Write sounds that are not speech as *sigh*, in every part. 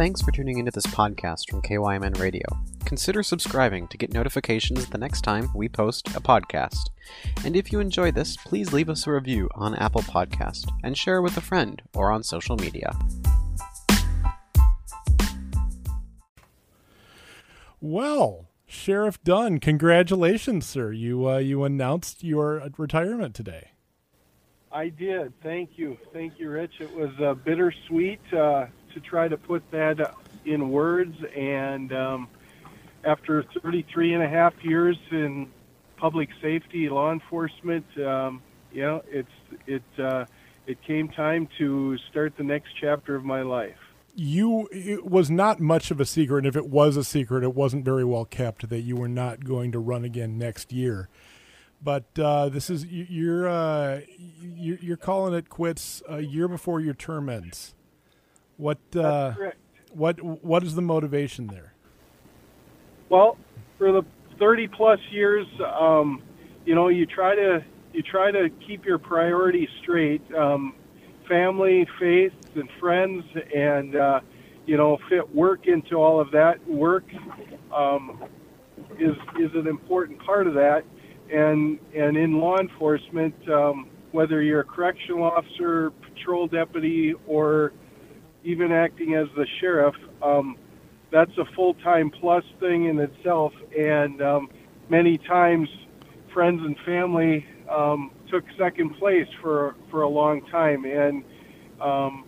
Thanks for tuning into this podcast from KYMN Radio. Consider subscribing to get notifications the next time we post a podcast. And if you enjoy this, please leave us a review on Apple Podcast and share with a friend or on social media. Well, Sheriff Dunn, congratulations, sir. You uh, you announced your retirement today. I did. Thank you. Thank you, Rich. It was uh, bittersweet uh, to try to put that in words. And um, after 33 and a half years in public safety, law enforcement, um, you know, it's, it, uh, it came time to start the next chapter of my life. You, it was not much of a secret. And if it was a secret, it wasn't very well kept that you were not going to run again next year but uh, this is you're uh, you're calling it quits a year before your term ends. What uh, what what is the motivation there? Well, for the thirty plus years, um, you know, you try to you try to keep your priorities straight, um, family, faith, and friends, and uh, you know, fit work into all of that. Work um, is is an important part of that and and in law enforcement, um, whether you're a correctional officer, patrol deputy, or even acting as the sheriff, um, that's a full-time plus thing in itself. And um, many times, friends and family um, took second place for for a long time. And um,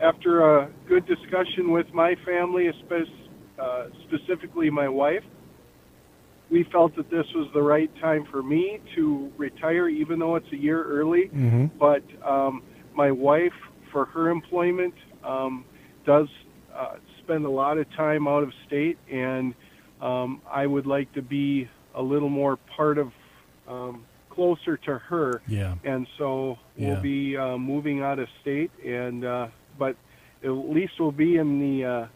after a good discussion with my family, uh, specifically my wife, we felt that this was the right time for me to retire, even though it's a year early. Mm-hmm. But um, my wife, for her employment, um, does uh, spend a lot of time out of state, and um, I would like to be a little more part of um, closer to her. Yeah. And so we'll Yeah. be uh, moving out of state, and uh, but at least we'll be in the uh,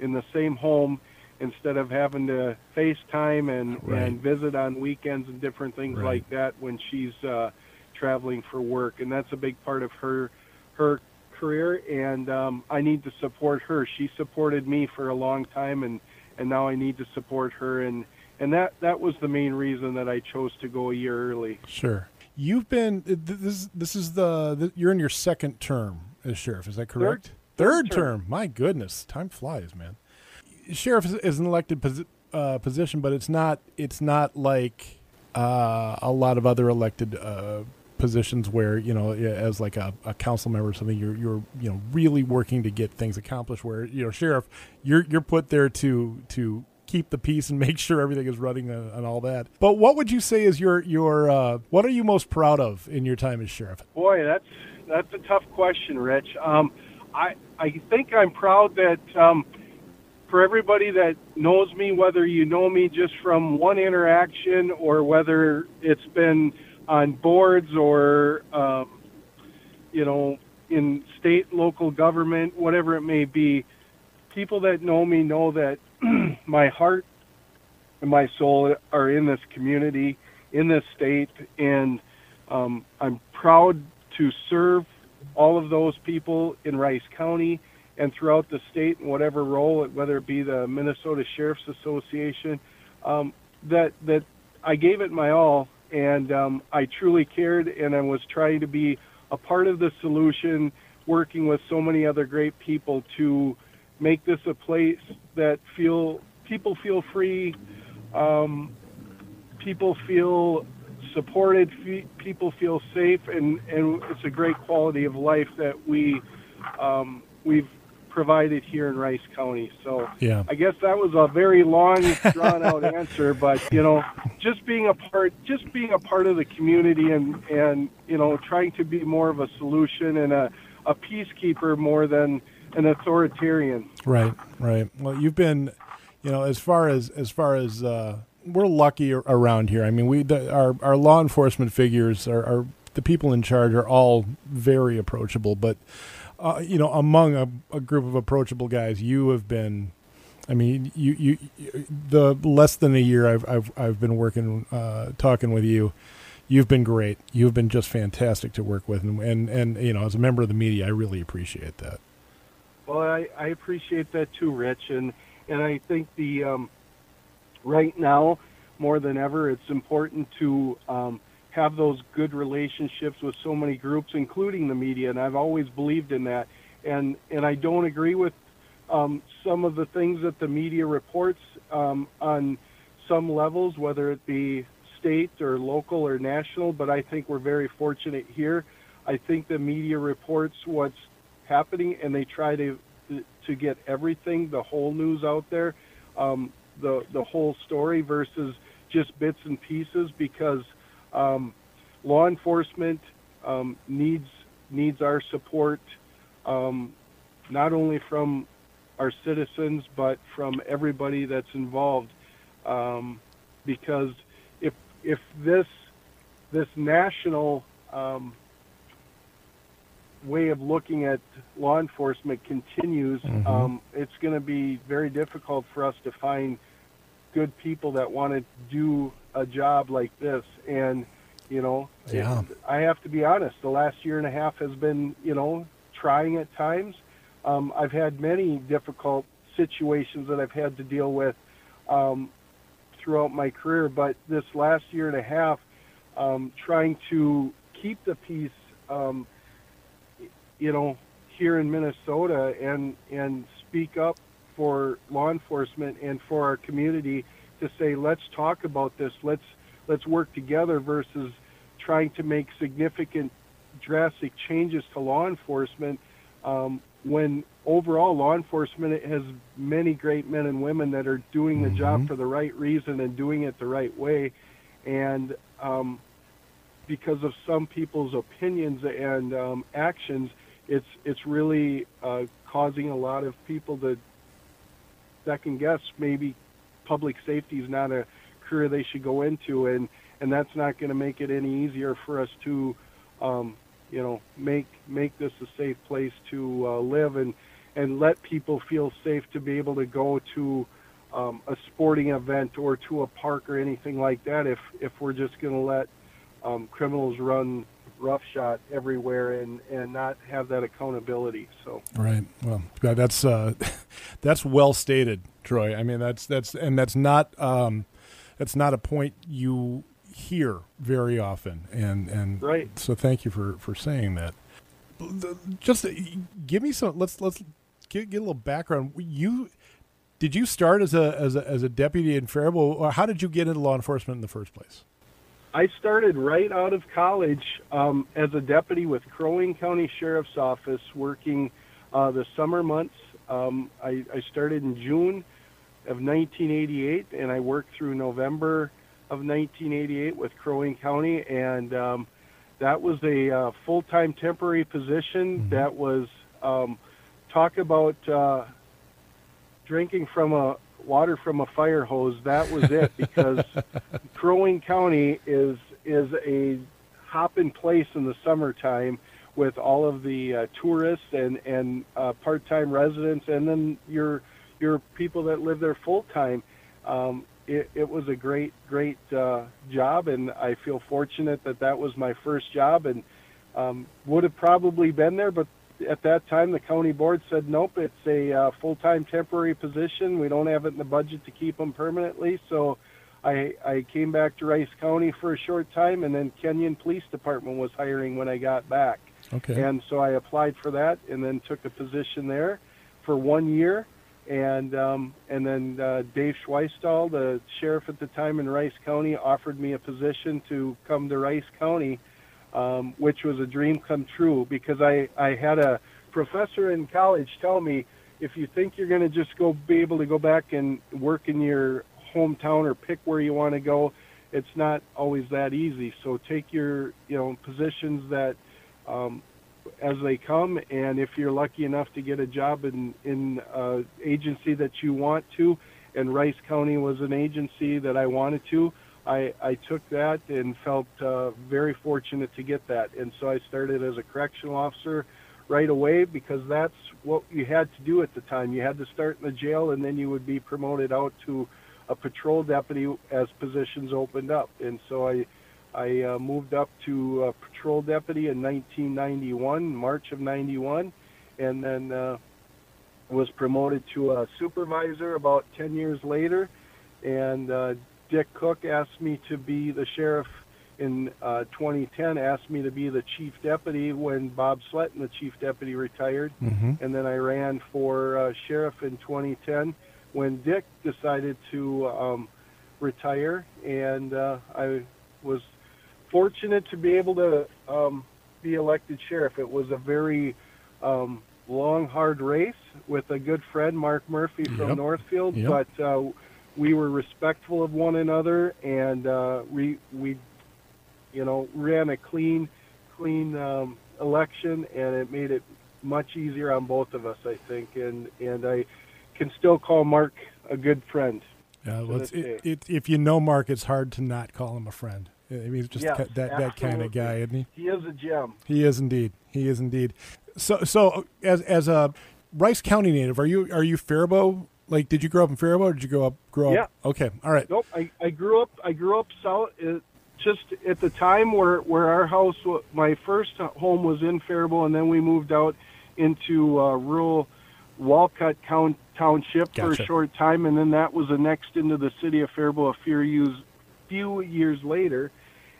in the same home instead of having to FaceTime and Right. and visit on weekends and different things Right. like that when she's uh, traveling for work, and that's a big part of her her career. And um, I need to support her. She supported me for a long time, and and now I need to support her. And and that that was the main reason that I chose to go a year early. Sure. You've been this. This is the, the you're in your second term as sheriff. Is that correct? Third Third term. term. My goodness, time flies, man. Sheriff is, is an elected posi- uh, position, but it's not. It's not like uh, a lot of other elected uh, positions where you know, as like a, a council member or something, you're you're you know really working to get things accomplished. Where you know, sheriff, you're you're put there to to keep the peace and *laughs* make sure everything is running and, and all that. But what would you say is your your uh, what are you most proud of in your time as sheriff? Boy, that's that's a tough question, Rich. Um, I I think I'm proud that um, for everybody that knows me, whether you know me just from one interaction or whether it's been on boards or um, you know in state, local government, whatever it may be, people that know me know that *clears throat* my heart and my soul are in this community, in this state, and um, I'm proud to serve all of those people in Rice County and throughout the state in whatever role, whether it be the Minnesota Sheriff's Association, um, that that I gave it my all, and um, I truly cared, and I was trying to be a part of the solution, working with so many other great people to make this a place that feel people feel free, um, people feel supported, people feel safe, and, and it's a great quality of life that we um, we've provided here in Rice County. So Yeah. I guess that was a very long, drawn out *laughs* answer, but you know, just being a part, just being a part of the community, and and you know, trying to be more of a solution and a a peacekeeper more than an authoritarian. Right, right. Well, you've been, you know, as far as as far as uh, we're lucky around here. I mean, we the, our our law enforcement figures are, are the people in charge are all very approachable, but uh, you know, among a, a group of approachable guys, you have been. I mean, you, you, you the less than a year I've I've I've been working, uh, talking with you. You've been great. You've been just fantastic to work with, and, and and you know, as a member of the media, I really appreciate that. Well, I, I appreciate that too, Rich, and and I think the um, right now more than ever, it's important to um, have those good relationships with so many groups, including the media, and I've always believed in that. And and I don't agree with um, some of the things that the media reports um, on some levels, whether it be state or local or national. But I think we're very fortunate here. I think the media reports what's happening, and they try to to get everything, the whole news out there, um, the the whole story versus just bits and pieces because um, law enforcement um, needs needs our support, um, not only from our citizens but from everybody that's involved. Um, because if if this this national um, way of looking at law enforcement continues, Mhm. um, it's going to be very difficult for us to find good people that want to do a job like this. And, you know, Yeah. I have to be honest, the last year and a half has been, you know, trying at times. Um, I've had many difficult situations that I've had to deal with um, throughout my career, but this last year and a half, um, trying to keep the peace, um, you know, here in Minnesota and and speak up for law enforcement and for our community to say let's talk about this let's let's work together versus trying to make significant drastic changes to law enforcement um, when overall law enforcement has many great men and women that are doing the job Mhm. for the right reason and doing it the right way and um, because of some people's opinions and um, actions it's it's really uh, causing a lot of people to second guess maybe public safety is not a career they should go into, and and that's not going to make it any easier for us to, um, you know, make make this a safe place to uh, live and and let people feel safe to be able to go to um, a sporting event or to a park or anything like that. If if we're just going to let um, criminals run roughshod everywhere and and not have that accountability. So Right. Well, that's uh, *laughs* that's well stated, Troy. I mean, that's that's and that's not um, that's not a point you hear very often, and and Right. So thank you for for saying that. Just uh, give me some. Let's let's get, get a little background. You did you start as a as a as a deputy in Faribault, or how did you get into law enforcement in the first place? I started right out of college um, as a deputy with Crow Wing County Sheriff's Office, working uh, the summer months. Um, I, I started in June of 1988, and I worked through November of 1988 with Crow Wing County, and um, that was a uh, full-time temporary position. Mhm. That was um, talk about uh, drinking from a water from a fire hose. That was it *laughs* because Crow Wing County is is a hopping place in the summertime with all of the uh, tourists and and uh, part-time residents, and then your your people that live there full-time. Um, it, it was a great great uh, job, and I feel fortunate that that was my first job, and um, would have probably been there, but at that time the county board said nope, it's a uh, full-time temporary position. We don't have it in the budget to keep them permanently, so I, I came back to Rice County for a short time, and then Kenyon Police Department was hiring when I got back. Okay. And so I applied for that, and then took a position there for one year, and um, and then uh, Dave Schweistall, the sheriff at the time in Rice County, offered me a position to come to Rice County, um, which was a dream come true because I I had a professor in college tell me if you think you're going to just go be able to go back and work in your hometown or pick where you want to go, it's not always that easy. So take your you know positions that um, as they come, and if you're lucky enough to get a job in in uh, agency that you want to, and Rice County was an agency that I wanted to, I I took that and felt uh, very fortunate to get that, and so I started as a correctional officer right away because that's what you had to do at the time. You had to start in the jail, and then you would be promoted out to a patrol deputy as positions opened up, and so I I uh, moved up to uh, patrol deputy in 1991, March of 91, and then uh, was promoted to a supervisor about 10 years later, and uh, Dick Cook asked me to be the sheriff in uh, 2010. Asked me to be the chief deputy when Bob Sletton, the chief deputy, retired, hmm and then I ran for uh, sheriff in 2010 when Dick decided to um, retire, and uh, I was fortunate to be able to um, be elected sheriff. It was a very um, long, hard race with a good friend, Mark Murphy from Yep. Northfield, Yep. but uh, we were respectful of one another, and uh, we we you know ran a clean clean um, election, and it made it much easier on both of us, I think, and and I can still call Mark a good friend. Yeah, well, it's, it, it, if you know Mark, it's hard to not call him a friend. I mean, he's just Yes, that that kind of guy, isn't he? He is a gem. He is indeed. He is indeed. So, so as as a Rice County native, are you are you Faribault? Like, did you grow up in Faribault? Or did you grow up grow up? Yeah. Okay, all right. Nope. I, I grew up. I grew up south. Uh, just at the time where where our house, my first home was in Faribault, and then we moved out into uh, rural Walcott Count, Township for a short time, and then that was annexed into the city of Faribault a few years few years later.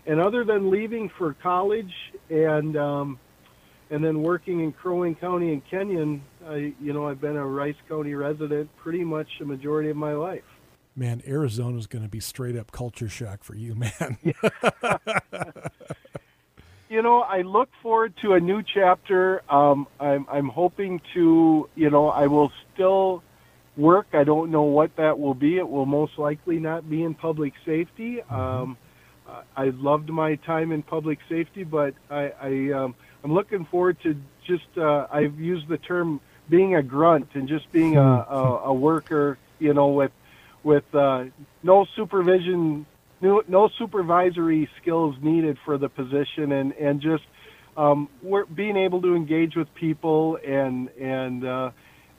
And other than leaving for college and um, and then working in Crow Wing County and Kenyon, I you know I've been a Rice County resident pretty much the majority of my life. Man, Arizona's going to be straight up culture shock for you, *laughs* man. *laughs* you know, I look forward to a new chapter. Um, I'm, I'm hoping to, you know, I will still work. I don't know what that will be. It will most likely not be in public safety. Um, uh, I loved my time in public safety, but I, I um, I'm looking forward to just. Uh, I've used the term being a grunt and just being a, a, a worker. You know, with with uh, no supervision, no, no supervisory skills needed for the position, and and just um, we're being able to engage with people, and and uh,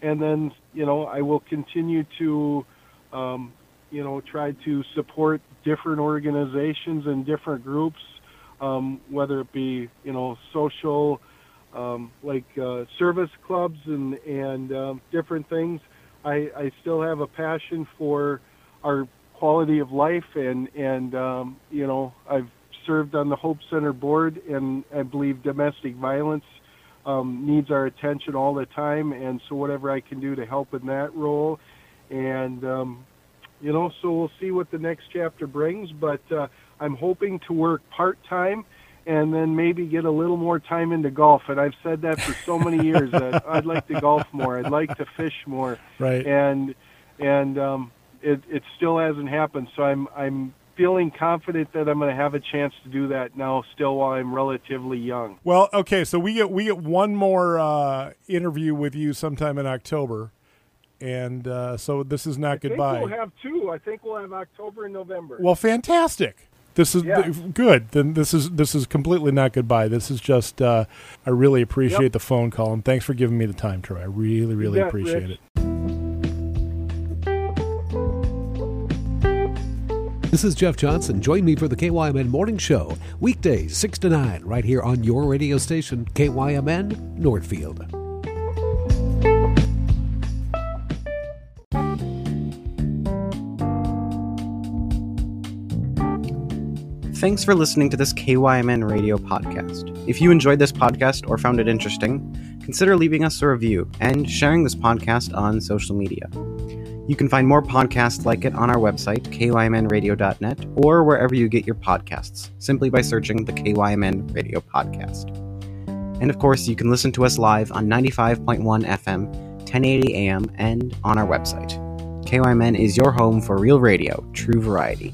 and then you know I will continue to um, you know try to support different organizations and different groups, um, whether it be you know social. Um, like uh, service clubs and and um, different things, I, I still have a passion for our quality of life and and um, you know I've served on the Hope Center board and I believe domestic violence um, needs our attention all the time and so whatever I can do to help in that role and um, you know so we'll see what the next chapter brings but uh, I'm hoping to work part time and then maybe get a little more time into golf and I've said that for so many years *laughs* that I'd like to golf more I'd like to fish more right. and and um, it it still hasn't happened. So I'm I'm feeling confident that I'm going to have a chance to do that now, still while I'm relatively young. Well, okay, so we get we get one more uh, interview with you sometime in October, and uh, so this is not I goodbye. we'll have two. I think we'll have October and November. Well, fantastic. This is Yeah. good. Then this is this is completely not goodbye. This is just. Uh, I really appreciate Yep. the phone call and thanks for giving me the time, Troy. I really really bet, appreciate Rich. it. This is Jeff Johnson. Join me for the KYMN Morning Show, weekdays 6 to 9, right here on your radio station, KYMN Northfield. Thanks for listening to this KYMN radio podcast. If you enjoyed this podcast or found it interesting, consider leaving us a review and sharing this podcast on social media. You can find more podcasts like it on our website, kymnradio.net, or wherever you get your podcasts, simply by searching the KYMN Radio Podcast. And of course, you can listen to us live on 95.1 FM, 1080 AM, and on our website. KYMN is your home for real radio, true variety.